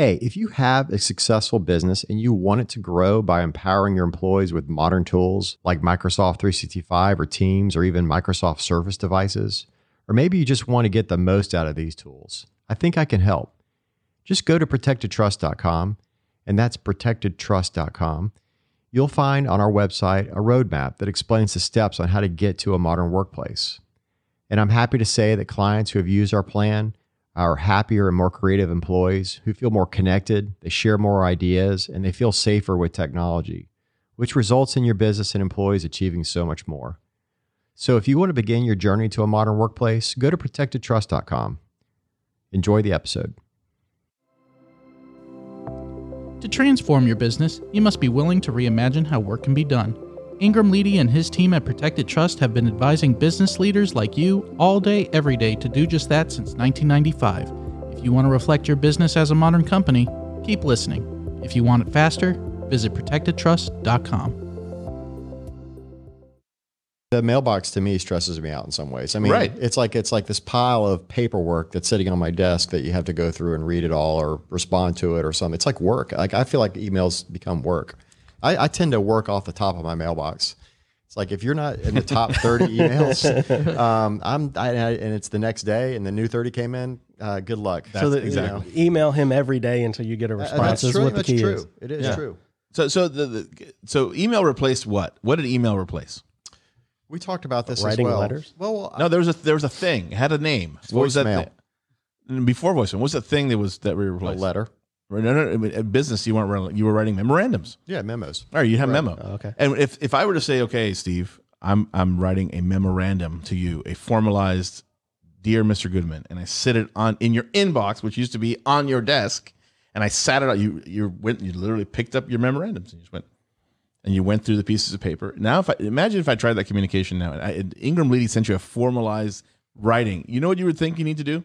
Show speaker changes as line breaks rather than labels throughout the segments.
Hey, if you have a successful business and you want it to grow by empowering your employees with modern tools like Microsoft 365 or Teams or even Microsoft Surface devices, or maybe you just want to get the most out of these tools, I think I can help. Just go to protectedtrust.com, and that's protectedtrust.com. You'll find on our website a roadmap that explains the steps on how to get to a modern workplace. And I'm happy to say that clients who have used our plan are happier and more creative employees who feel more connected, they share more ideas, and they feel safer with technology, which results in your business and employees achieving so much more. So if you want to begin your journey to a modern workplace, go to protectedtrust.com. Enjoy the episode.
To transform your business, you must be willing to reimagine how work can be done. Ingram Leedy and his team at Protected Trust have been advising business leaders like you all day, every day to do just that since 1995. If you want to reflect your business as a modern company, keep listening. If you want it faster, visit protectedtrust.com.
The mailbox to me stresses me out in some ways. I mean,
Right.
it's like it's like this pile of paperwork that's sitting on my desk that you have to go through and read it all or respond to it or something. It's like work. Like I feel like emails become work. I, I tend to work off the top of my mailbox. It's like if you're not in the top 30 emails, um, I'm I, and it's the next day and the new 30 came in. Uh, good luck.
That's
that-
exactly.
Email him every day until you get a response.
that's
is
true.
what the
That's true.
is.
It is
Yeah.
true.
So so the, the so email replaced what? What did email replace?
We talked about this
Writing
as well.
letters?
Well,
No, there was a there was a thing. It had a name. What was that?
voicemail.
thing? Before voicemail, what was the thing that was that we replaced?
a letter.
No, no, no. In business, you weren't writing- you were writing memorandums.
Yeah, memos.
All right, you have
Right.
memo.
Oh, okay.
And if if I were to say, okay, Steve, I'm I'm writing a memorandum to you, a formalized, dear Mr. Goodman, and I sit it on in your inbox, which used to be on your desk, and I sat it out. You you went, you literally picked up your memorandums and you just went, and you went through the pieces of paper. Now, if I imagine if I tried that communication now, and, I, Ingram Leedy sent you a formalized writing, you know what you would think you need to do?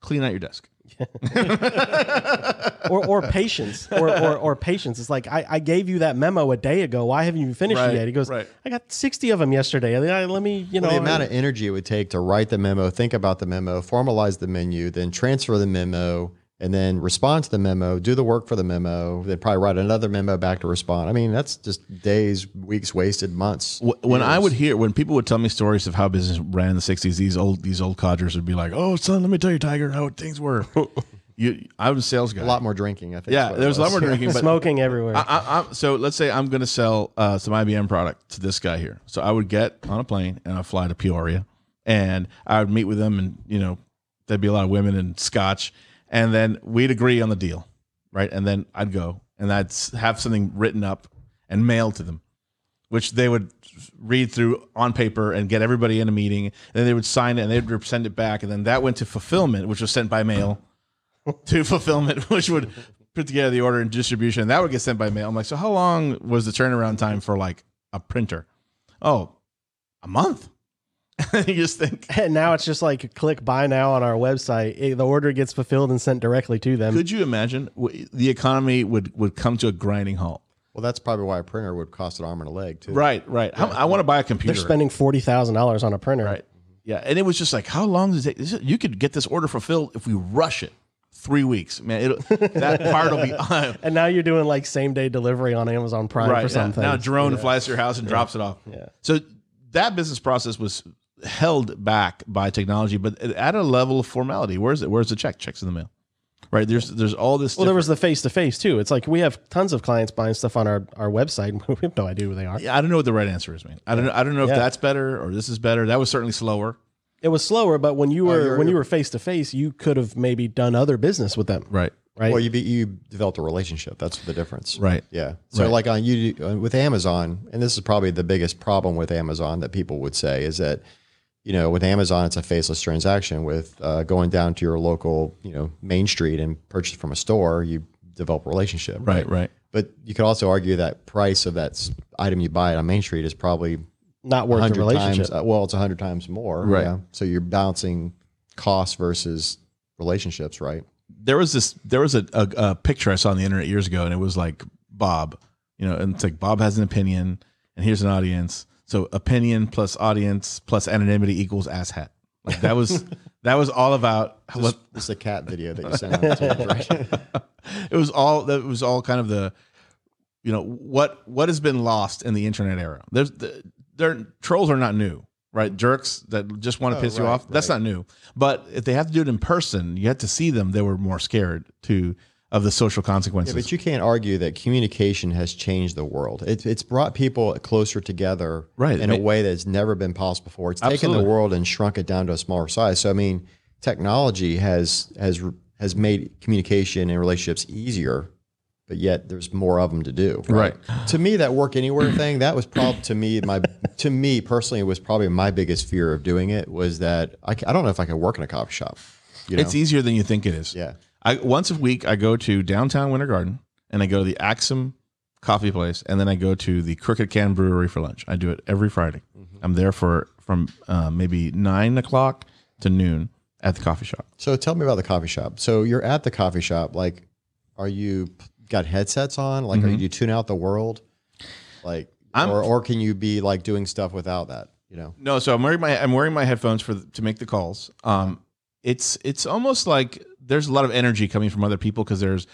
Clean out your desk.
or, or patience, or, or, or patience. It's like I, I gave you that memo a day ago. Why haven't you finished
Right,
it yet? He goes,
right.
I got sixty of them yesterday. I- Let me, you know,
Well, the amount of energy it would take to write the memo, think about the memo, formalize the menu, then transfer the memo, and then respond to the memo, do the work for the memo, then probably write another memo back to respond. I mean, that's just days, weeks wasted, months.
Wh- when I would hear when people would tell me stories of how business ran in the '60s, these old these old codgers would be like, "Oh, son, let me tell you, Tiger, how things were." you, I was a sales guy.
a lot more drinking, I think.
yeah,
is
there was a lot more drinking, but
smoking everywhere.
I, I, I'm, so let's say I'm going to sell uh, some IBM product to this guy here. So I would get on a plane and I'd fly to Peoria, and I would meet with them, and you know, there'd be a lot of women and scotch, and then we'd agree on the deal, right? And then I'd go and I'd have something written up and mailed to them, which they would read through on paper and get everybody in a meeting. And then they would sign it and they'd send it back, and then that went to fulfillment, which was sent by mail to fulfillment, which would put together the order and distribution. And that would get sent by mail. I'm like, so how long was the turnaround time for like a printer? Oh, a month. you just think,
and now it's just like click buy now on our website. It- the order gets fulfilled and sent directly to them.
could you imagine w- the economy would would come to a grinding halt?
Well, that's probably why a printer would cost an arm and a leg, too.
Right, right. How- I want to buy a computer.
They're spending forty thousand dollars on a printer.
Right. Yeah, and it was just like, how long does it? This you could get this order fulfilled if we rush it. Three weeks, man. It'll, that part will be
And now you're doing like same day delivery on Amazon Prime
right
for something.
Now, drone flies to your house and drops it off.
Yeah.
So that business process was held back by technology, but at a level of formality. Where's it? Where's the check? Checks in the mail. Right. There's there's all this.
Well, there was the face to face too. It's like we have tons of clients buying stuff on our, our website. We have no idea who they are.
Yeah, I don't know what the right answer is, man. I don't know. I don't know if
Yeah.
that's better or this is better. That was certainly slower.
It was slower, but when you were
you're-
when you were face to face, you could have maybe done other business with them,
Right.
right?
Well, you be, you developed a relationship. That's the difference.
Right.
Yeah. So
Right.
like on you uh, with Amazon, and this is probably the biggest problem with Amazon that people would say is that, you know, with Amazon it's a faceless transaction. With uh, going down to your local, you know, main street and purchase from a store, you develop a relationship.
Right. Right.
But you could also argue that price of that item you buy on Main Street is probably
Not worth the relationship.
times. Uh, well, it's a hundred times more.
Right.
Yeah. So you're balancing cost versus relationships, right?
there was this there was a, a, a picture I saw on the internet years ago, and it was like Bob, you know, and it's like Bob has an opinion, and here's an audience. So opinion plus audience plus anonymity equals ass hat. Like that was that was all about
This,
what
a cat video that you sent out to right?
it was all that was all kind of the you know what what has been lost in the internet era there's the, there trolls are not new right jerks that just want to
Oh,
piss you
right,
off that's
right.
not new but if they have to do it in person you had to see them they were more scared to of the social
Yeah,
consequences
but you can't argue that communication has changed the world. It, it's brought people closer together
Right.
in a
Ma-
way that's never been possible before. It's taken the world and shrunk it down to a smaller size. So I mean, technology has has has made communication and relationships easier, but yet there's more of them to do.
Right.
To me, that work anywhere thing that was probably to me my to me personally it was probably my biggest fear of doing it was that I, I don't know if I could work in a coffee shop. You know?
it's easier than you think it is
yeah.
I once a week I go to downtown Winter Garden and I go to the Axum coffee place and then I go to the Crooked Can Brewery for lunch. I do it every Friday. I'm there for from uh, maybe nine o'clock to noon at the coffee shop.
So tell me about the coffee shop. So you're at the coffee shop. Like, are you got headsets on? Like, are you, tune out the world? Like,
I'm-
or or can you be like doing stuff without that? You know,
No, so I'm wearing my I'm wearing my headphones for to make the calls. Um, it's it's almost like there's a lot of energy coming from other people because there's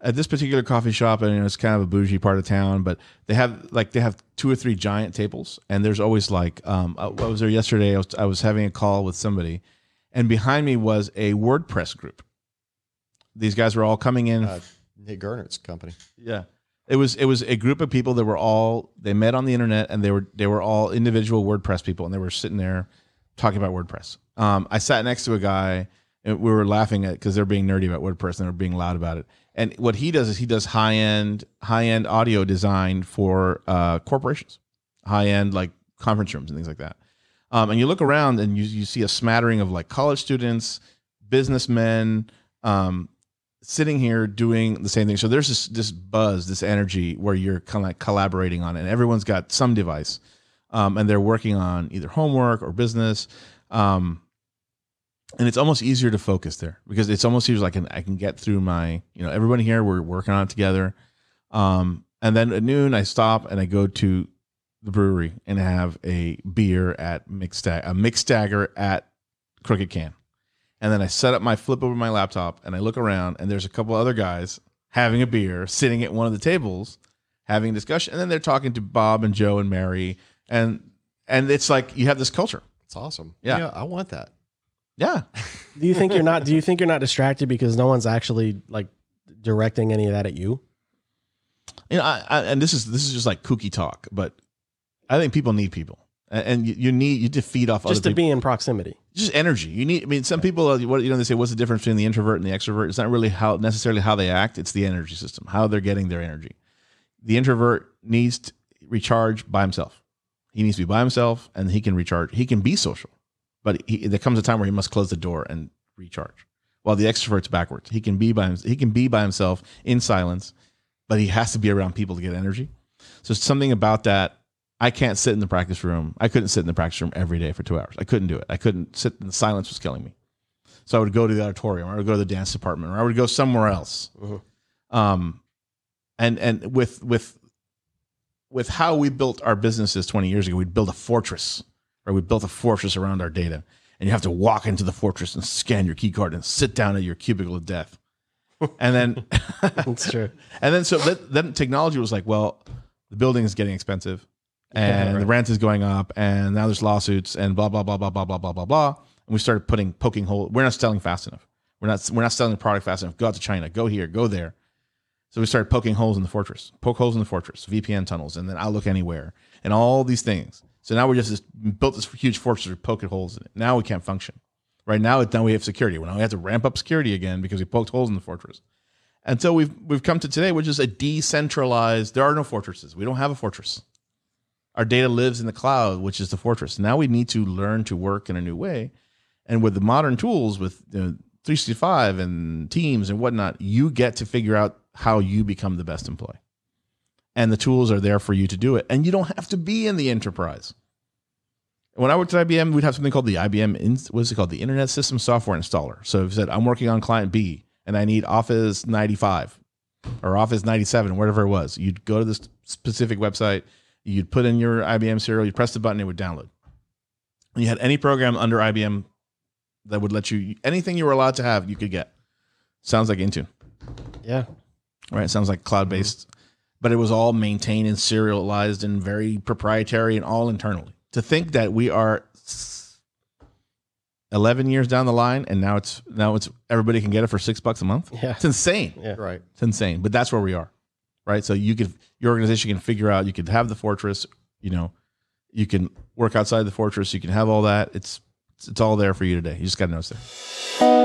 at this particular coffee shop and you know, it's kind of a bougie part of town, but they have like they have two or three giant tables and there's always like um, I I was there yesterday. I was I was having a call with somebody, and behind me was a WordPress group. These guys were all coming in
uh, Nick Gernert's company.
yeah. It was it was a group of people that were all they met on the internet and they were they were all individual WordPress people and they were sitting there talking about WordPress. Um, I sat next to a guy and we were laughing at because they're being nerdy about WordPress and they're being loud about it. And what he does is he does high end high end audio design for uh, corporations, high end like conference rooms and things like that. Um, and you look around and you you see a smattering of like college students, businessmen, um, sitting here doing the same thing. So there's this this buzz, this energy where you're kind of like collaborating on it. And everyone's got some device, um, and they're working on either homework or business. Um, and it's almost easier to focus there because it's almost easier. Like I can I can get through my you know everybody here we're working on it together. Um, and then at noon I stop and I go to the brewery and have a beer at mixed a mixed stagger at Crooked Can and then I set up my flip over my laptop and I look around and there's a couple other guys having a beer, sitting at one of the tables, having a discussion, and then they're talking to Bob and Joe and Mary, and and it's like you have this culture.
It's awesome.
Yeah.
Know, I want that.
Yeah,
Do you think you're not? Do you think you're not distracted because no one's actually like directing any of that at you?
you know, I, I, and this is this is just like kooky talk, but I think people need people, and, and you, you need you to feed off
Just to
people.
be in proximity.
just energy. You need. I mean, some people, uh, what you know, they say, what's the difference between the introvert and the extrovert? It's not really how necessarily how they act. It's the energy system, how they're getting their energy. The introvert needs to recharge by himself. He needs to be by himself, and he can recharge. He can be social, but he, there comes a time where he must close the door and recharge. While the extrovert's backwards, he can be by him, he can be by himself in silence, but he has to be around people to get energy. So something about that I can't sit in the practice room. I couldn't sit in the practice room every day for two hours. I couldn't do it. I couldn't sit. The silence was killing me. So I would go to the auditorium, or I would go to the dance department, or I would go somewhere else.
Mhm.
Um, and and with with with how we built our businesses 20 years ago, we built a fortress, or we built a fortress around our data. And you have to walk into the fortress and scan your key card and sit down at your cubicle of death. And then
That's true.
and then so that, then technology was like, well, the building is getting expensive, and
Yeah,
the rent is going up, and now there's lawsuits, and blah blah blah blah blah blah blah blah blah. And we started putting poking hole. We're not selling fast enough. We're not we're not selling the product fast enough. Go out to China. Go here. Go there. So we started poking holes in the fortress. Poke holes in the fortress. VPN tunnels, and then Outlook Anywhere, and all these things. So now we're just this, built this huge fortress. We're poking holes in it. Now we can't function. Right now, now we have security. Well, now we have to ramp up security again because we poked holes in the fortress. And so we've we've come to today, which is a decentralized. There are no fortresses. We don't have a fortress. Our data lives in the cloud, which is the fortress. Now we need to learn to work in a new way. And with the modern tools, with you know, 365 and Teams and whatnot, you get to figure out how you become the best employee. And the tools are there for you to do it. And you don't have to be in the enterprise. When I worked at IBM, we'd have something called the IBM, what's it called? The Internet System Software Installer. So if you said, I'm working on client B and I need Office 95 or Office 97, whatever it was, you'd go to this specific website, you'd put in your IBM serial, you'd press the button, it would download. And you had any program under IBM that would let you, anything you were allowed to have, you could get. Sounds like Intune.
Yeah.
right? It sounds like cloud based, mm-hmm. But it was all maintained and serialized and very proprietary and all internally. To think that we are eleven years down the line and now it's now it's everybody can get it for six bucks a month.
Yeah.
It's insane.
Yeah.
Right.
It's insane, but that's where we are, right? So you could your organization can figure out you could have the fortress, you know, you can work outside the fortress, you can have all that. It's it's all there for you today. You just got to know it's there.